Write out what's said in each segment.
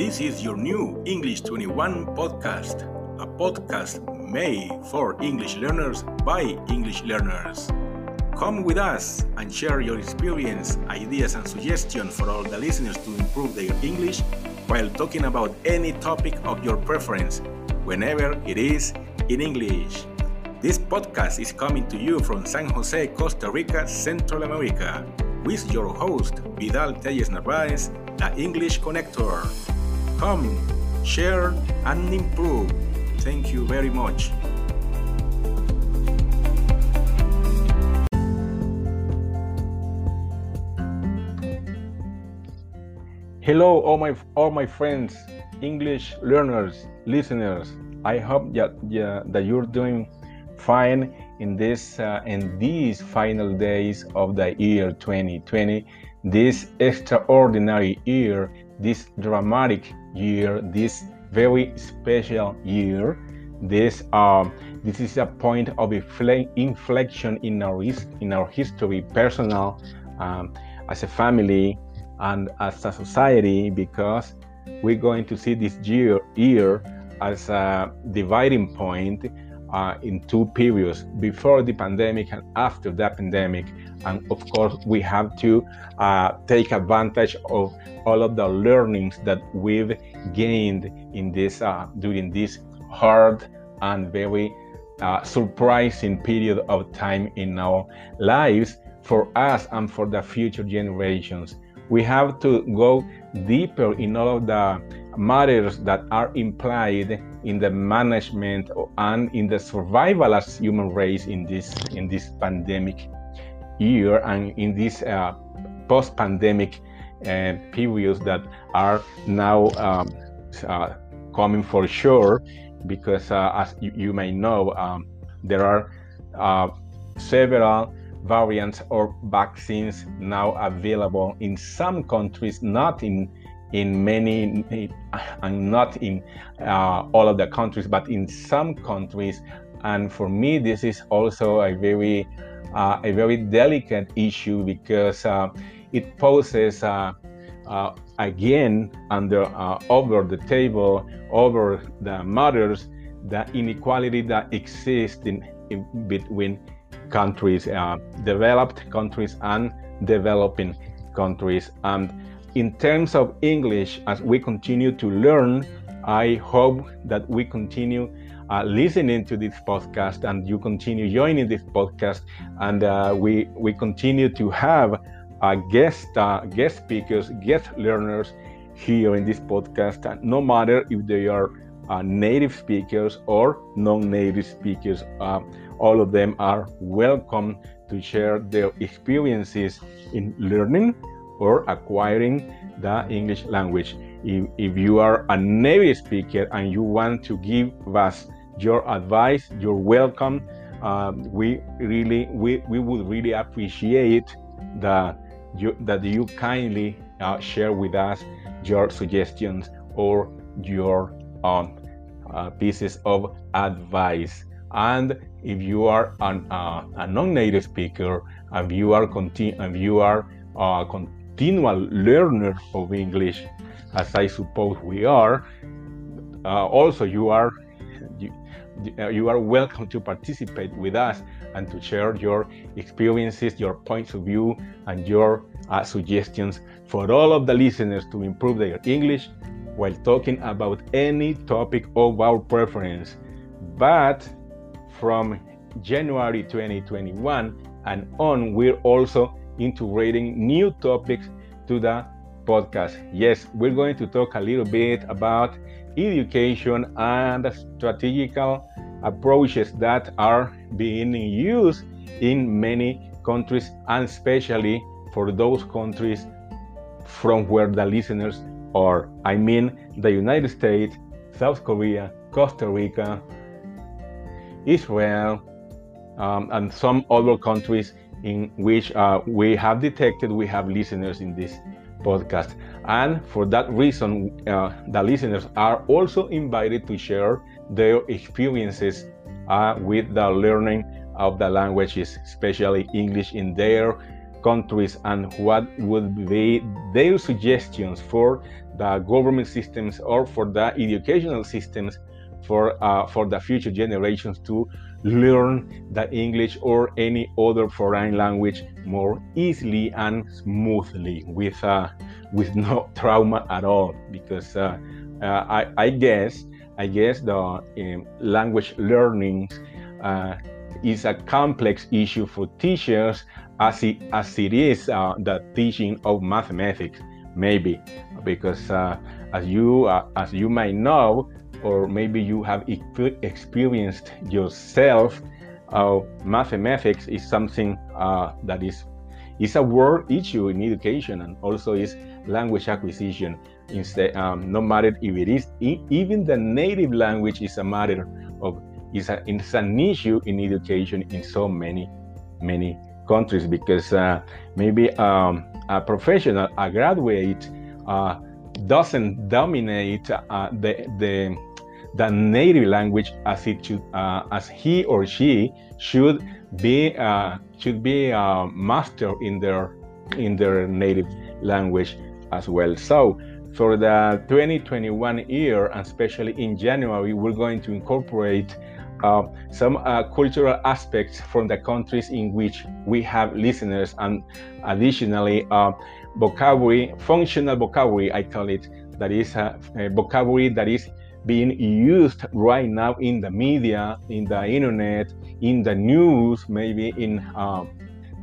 This is your new English 21 podcast, a podcast made for English learners by English learners. Come with us and share your experience, ideas, and suggestions for all the listeners to improve their English while talking about any topic of your preference, whenever it is in English. This podcast is coming to you from San Jose, Costa Rica, Central America, with your host, Vidal Telles Narvaez, the English Connector. Come, share, and improve. Thank you very much. Hello, all my all my friends, English learners, listeners. I hope that yeah, that you're doing fine in this uh, in these final days of the year 2020, this extraordinary year, this dramatic year, this very special year. This um, this is a point of inflection in our in our history, personal, um, as a family, and as a society, because we're going to see this year year as a dividing point uh, in two periods before the pandemic and after the pandemic. And of course, we have to uh, take advantage of all of the learnings that we've gained in this uh, during this hard and very uh, surprising period of time in our lives for us and for the future generations. We have to go deeper in all of the matters that are implied in the management and in the survival as human race in this in this pandemic year and in this uh, post-pandemic uh, periods that are now um, uh, coming for sure because uh, as you, you, may know um, there are uh, several variants or vaccines now available in some countries not in in many and not in uh, all of the countries but in some countries. And for me this is also a very uh, a very delicate issue because uh, it poses uh, uh, again under uh, over the table over the matters the inequality that exists in, in between countries developed countries and developing countries. And in terms of English, as we continue to learn, I hope that we continue uh, listening to this podcast and you continue joining this podcast and uh, we we continue to have uh, guest uh, guest speakers, guest learners here in this podcast. And no matter if they are uh, native speakers or non-native speakers, uh, all of them are welcome to share their experiences in learning or acquiring the English language. If, if you are a native speaker and you want to give us your advice, you're welcome. Um, we really, we, we would really appreciate that you, that you kindly uh, share with us your suggestions or your um, uh, pieces of advice. And if you are an, uh, a non-native speaker, and you are conti- and you are uh, con- continual learner of English, as I suppose we are, uh, also you are you, uh, you are welcome to participate with us and to share your experiences, your points of view, and your uh, suggestions for all of the listeners to improve their English while talking about any topic of our preference. But from January 2021 and on, we're also integrating new topics to the podcast. Yes, we're going to talk a little bit about education and strategical approaches that are being used in many countries and especially for those countries from where the listeners are. I mean, the United States, South Korea, Costa Rica, Israel, um, and some other countries in which uh, we have detected we have listeners in this podcast. And for that reason, uh, the listeners are also invited to share their experiences uh, with the learning of the languages, especially English, in their countries and what would be their suggestions for the government systems or for the educational systems for uh, for the future generations to learn the English or any other foreign language more easily and smoothly with uh, with no trauma at all. Because uh, uh I, I, guess I guess the um, language learning uh, is a complex issue for teachers as it, as it is uh, the teaching of mathematics maybe. Because uh, as you as you might know or maybe you have experienced yourself uh, mathematics is something uh, that is is a world issue in education and also is language acquisition. Instead um, no matter if it is even the native language is a matter of is a, it's an issue in education in so many many countries because uh, maybe um, a professional a graduate uh, doesn't dominate uh, the the the native language as it should uh, as he or she should be uh, should be a master in their in their native language as well. So for the 2021 year and especially in january we're going to incorporate uh, some uh, cultural aspects from the countries in which we have listeners and additionally uh, vocabulary functional vocabulary i call it that is a, a vocabulary that is being used right now in the media, in the internet, in the news, maybe in um,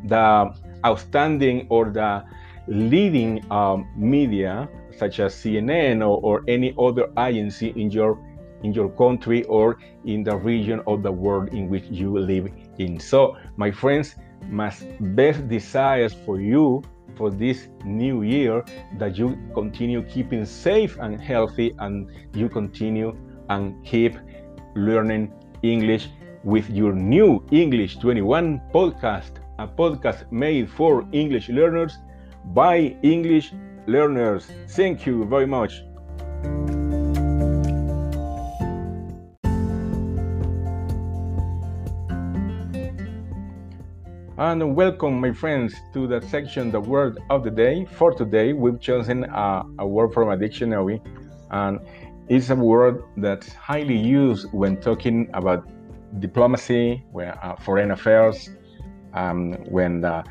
the outstanding or the leading um, media, such as CNN or, or, any other agency in your in your country or in the region of the world in which you live in. So, my friends, my best desires for you for this new year that you continue keeping safe and healthy and you continue and keep learning English with your new English 21 podcast, a podcast made for English learners by English learners. Thank you very much. And welcome, my friends, to the section, the word of the day. For today, we've chosen a, a word from a dictionary, and it's a word that's highly used when talking about diplomacy, where, uh, foreign affairs, um, when uh,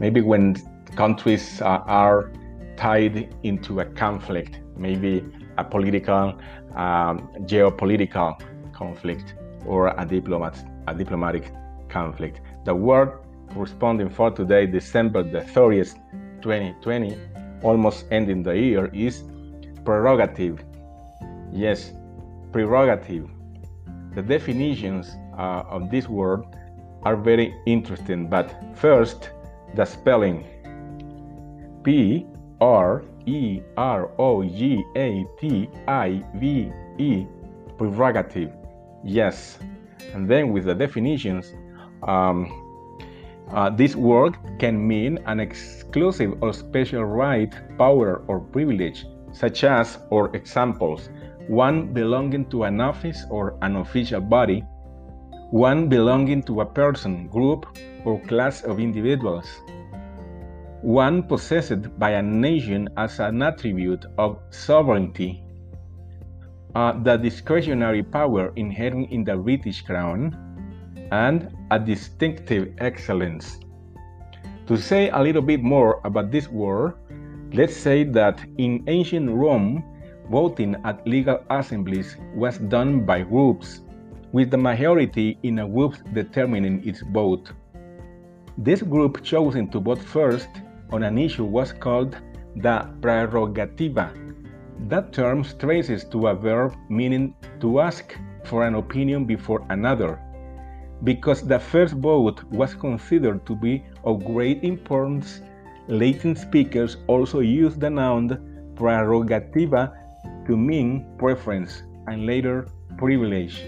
maybe when countries uh, are tied into a conflict, maybe a political, um, geopolitical conflict, or a diplomat, a diplomatic conflict. The word corresponding for today, December the 30th, 2020, almost ending the year, is prerogative. Yes, prerogative. The definitions uh, of this word are very interesting, but first, the spelling P R E R O G A T I V E, prerogative. Yes, and then with the definitions, um, uh, this word can mean an exclusive or special right, power, or privilege, such as, or examples, one belonging to an office or an official body, one belonging to a person, group, or class of individuals, one possessed by a nation as an attribute of sovereignty, uh, the discretionary power inherent in the British Crown, and a distinctive excellence. To say a little bit more about this word, let's say that in ancient Rome, voting at legal assemblies was done by groups, with the majority in a group determining its vote. This group chosen to vote first on an issue was called the prerogativa. That term traces to a verb meaning to ask for an opinion before another, because the first vote was considered to be of great importance, Latin speakers also used the noun prerogativa to mean preference and later privilege.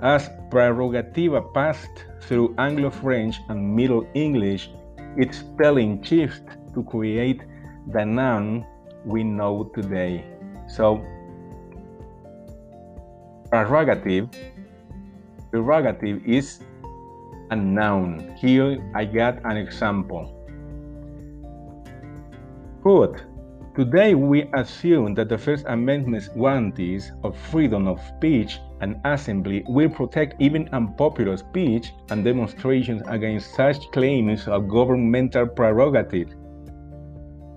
As prerogativa passed through Anglo French and Middle English, its spelling shifted to create the noun we know today. So, prerogative prerogative is a noun. Here I got an example. Quote, Today we assume that the First Amendment's guarantees of freedom of speech and assembly will protect even unpopular speech and demonstrations against such claims of governmental prerogative.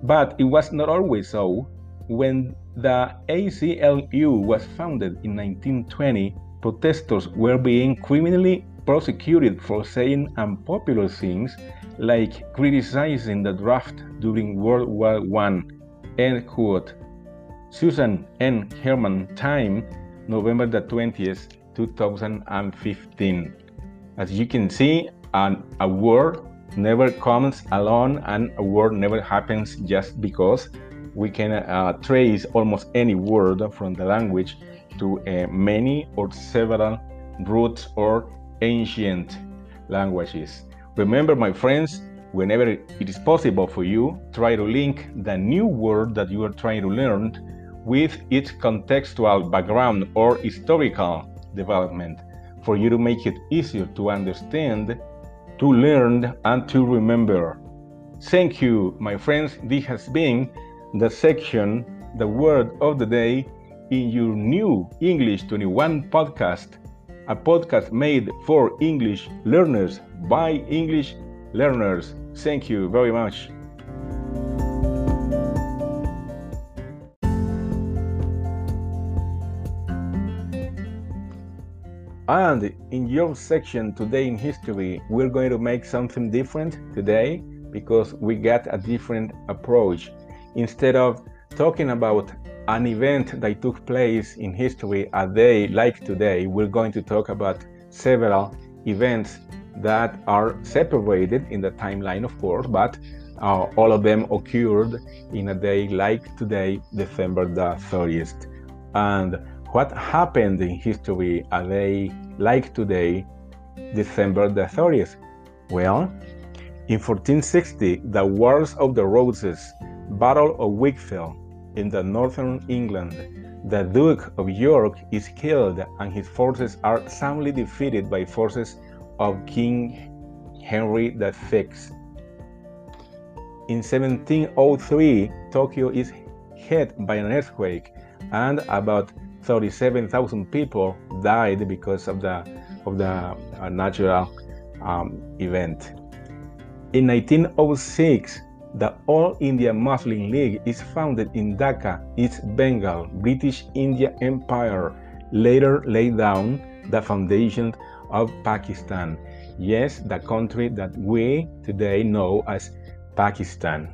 But it was not always so. When the ACLU was founded in 1920, protesters were being criminally prosecuted for saying unpopular things like criticizing the draft during World War I End quote. Susan N. Herman, Time, November the 20th, 2015. As you can see, an, a word never comes alone and a word never happens just because we can uh, trace almost any word from the language to uh, many or several roots or ancient languages. Remember, my friends, whenever it is possible for you, try to link the new word that you are trying to learn with its contextual background or historical development for you to make it easier to understand, to learn, and to remember. Thank you, my friends. This has been the section, the word of the day, in your new English 21 podcast, a podcast made for English learners by English learners. Thank you very much. And in your section today in history, we're going to make something different today because we got a different approach. Instead of talking about an event that took place in history a day like today, we're going to talk about several events that are separated in the timeline, of course, but uh, all of them occurred in a day like today, December the 30th. And what happened in history a day like today, December the 30th? Well, in 1460, the Wars of the Roses, Battle of Wakefield in the northern England, the Duke of York is killed and his forces are soundly defeated by forces of King Henry VI. In 1703, Tokyo is hit by an earthquake, and about 37,000 people died because of the of the uh, natural um, event. In 1906, the All India Muslim League is founded in Dhaka, East Bengal, British India Empire, later laid down the foundations of Pakistan. Yes, the country that we today know as Pakistan.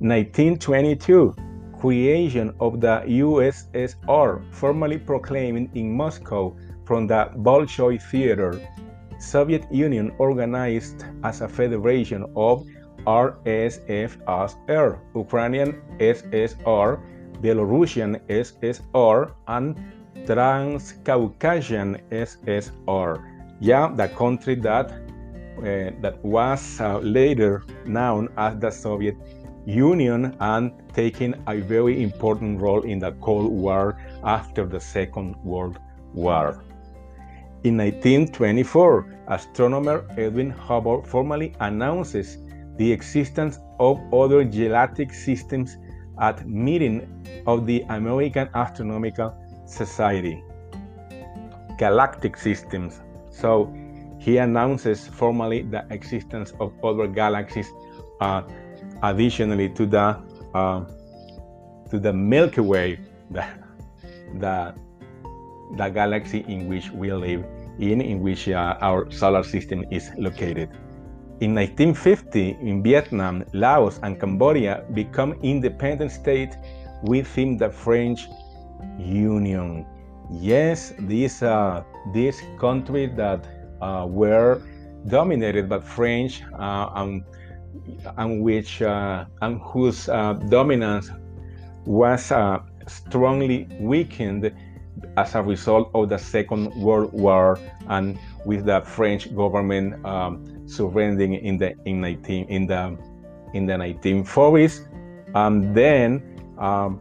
1922 creation of the USSR, formally proclaimed in Moscow from the Bolshoi Theater. Soviet Union organized as a federation of RSFSR, Ukrainian SSR, Belarusian SSR, and Transcaucasian SSR. Yeah, the country that uh, that was uh, later known as the Soviet Union and taking a very important role in the Cold War after the Second World War. In 1924, astronomer Edwin Hubble formally announces the existence of other galactic systems at meeting of the American Astronomical Society. Galactic systems. So he announces formally the existence of other galaxies uh, additionally to the uh, to the Milky Way, the, the the galaxy in which we live in, in which uh, our solar system is located. In 1950, in Vietnam, Laos, and Cambodia become independent states within the French Union. Yes, these uh, these countries that uh, were dominated by French uh, and, and which uh, and whose uh, dominance was uh, strongly weakened as a result of the Second World War and with the French government um, surrendering in the in 19 in the in the 1940s, and then um,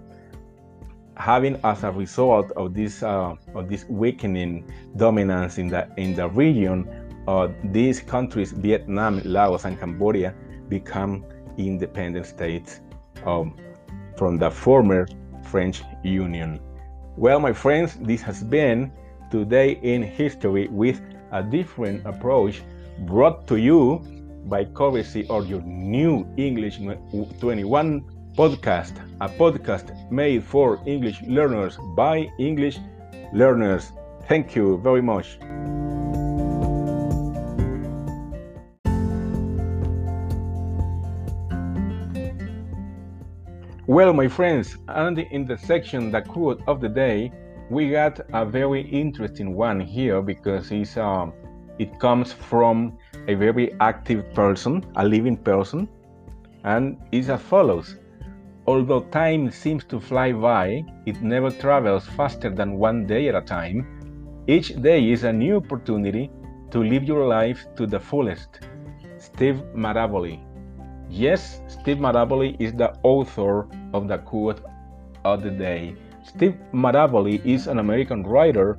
having as a result of this uh, of this weakening dominance in the in the region, uh, these countries, Vietnam, Laos, and Cambodia, become independent states um, from the former French Union. Well, my friends, this has been Today in History with a different approach brought to you by courtesy or your new English 21 podcast, a podcast made for English learners by English learners. Thank you very much. Well, my friends, and in the section the quote of the day, we got a very interesting one here because it's um, it comes from a very active person, a living person, and it's as follows. Although time seems to fly by, it never travels faster than one day at a time. Each day is a new opportunity to live your life to the fullest. Steve Maraboli. Yes, Steve Maraboli is the author of the quote of the day. Steve Maraboli is an American writer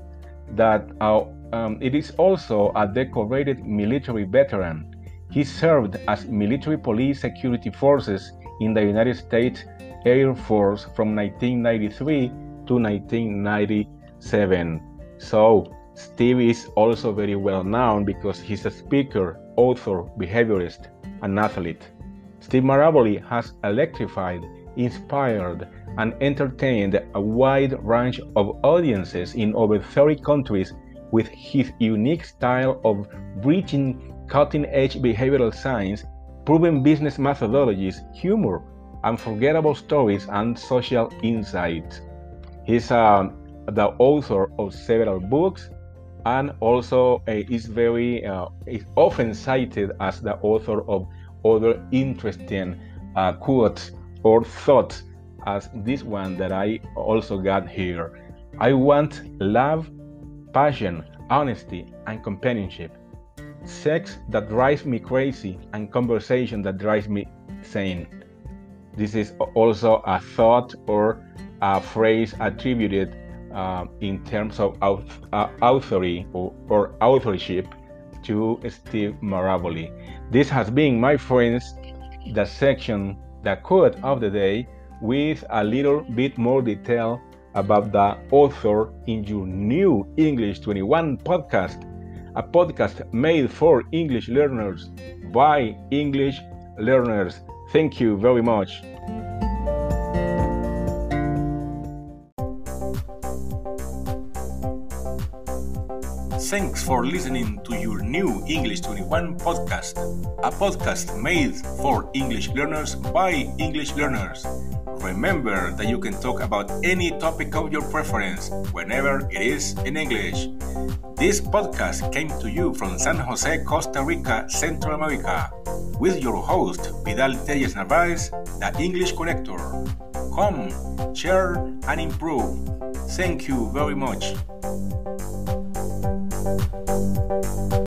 that uh, um, it is also a decorated military veteran. He served as military police security forces in the United States Air Force from 1993 to 1997. So, Steve is also very well known because he's a speaker, author, behaviorist, and athlete. Steve Maraboli has electrified, inspired, and entertained a wide range of audiences in over 30 countries with his unique style of bridging cutting edge behavioral science, proven business methodologies, humor, unforgettable stories, and social insights. He's uh, the author of several books and also uh, is very uh, is often cited as the author of other interesting uh, quotes or thoughts as this one that I also got here. I want love, passion, honesty, and companionship. Sex that drives me crazy and conversation that drives me sane. This is also a thought or a phrase attributed uh, in terms of uh, authority or, or authorship to Steve Maraboli. This has been, my friends, the section, the quote of the day, with a little bit more detail about the author in your new English 21 podcast, a podcast made for English learners by English learners. Thank you very much. Thanks for listening to your new English 21 podcast, a podcast made for English learners by English learners. Remember that you can talk about any topic of your preference whenever it is in English. This podcast came to you from San Jose, Costa Rica, Central America, with your host, Vidal Telles Narvaez, the English Connector. Come, share, and improve. Thank you very much.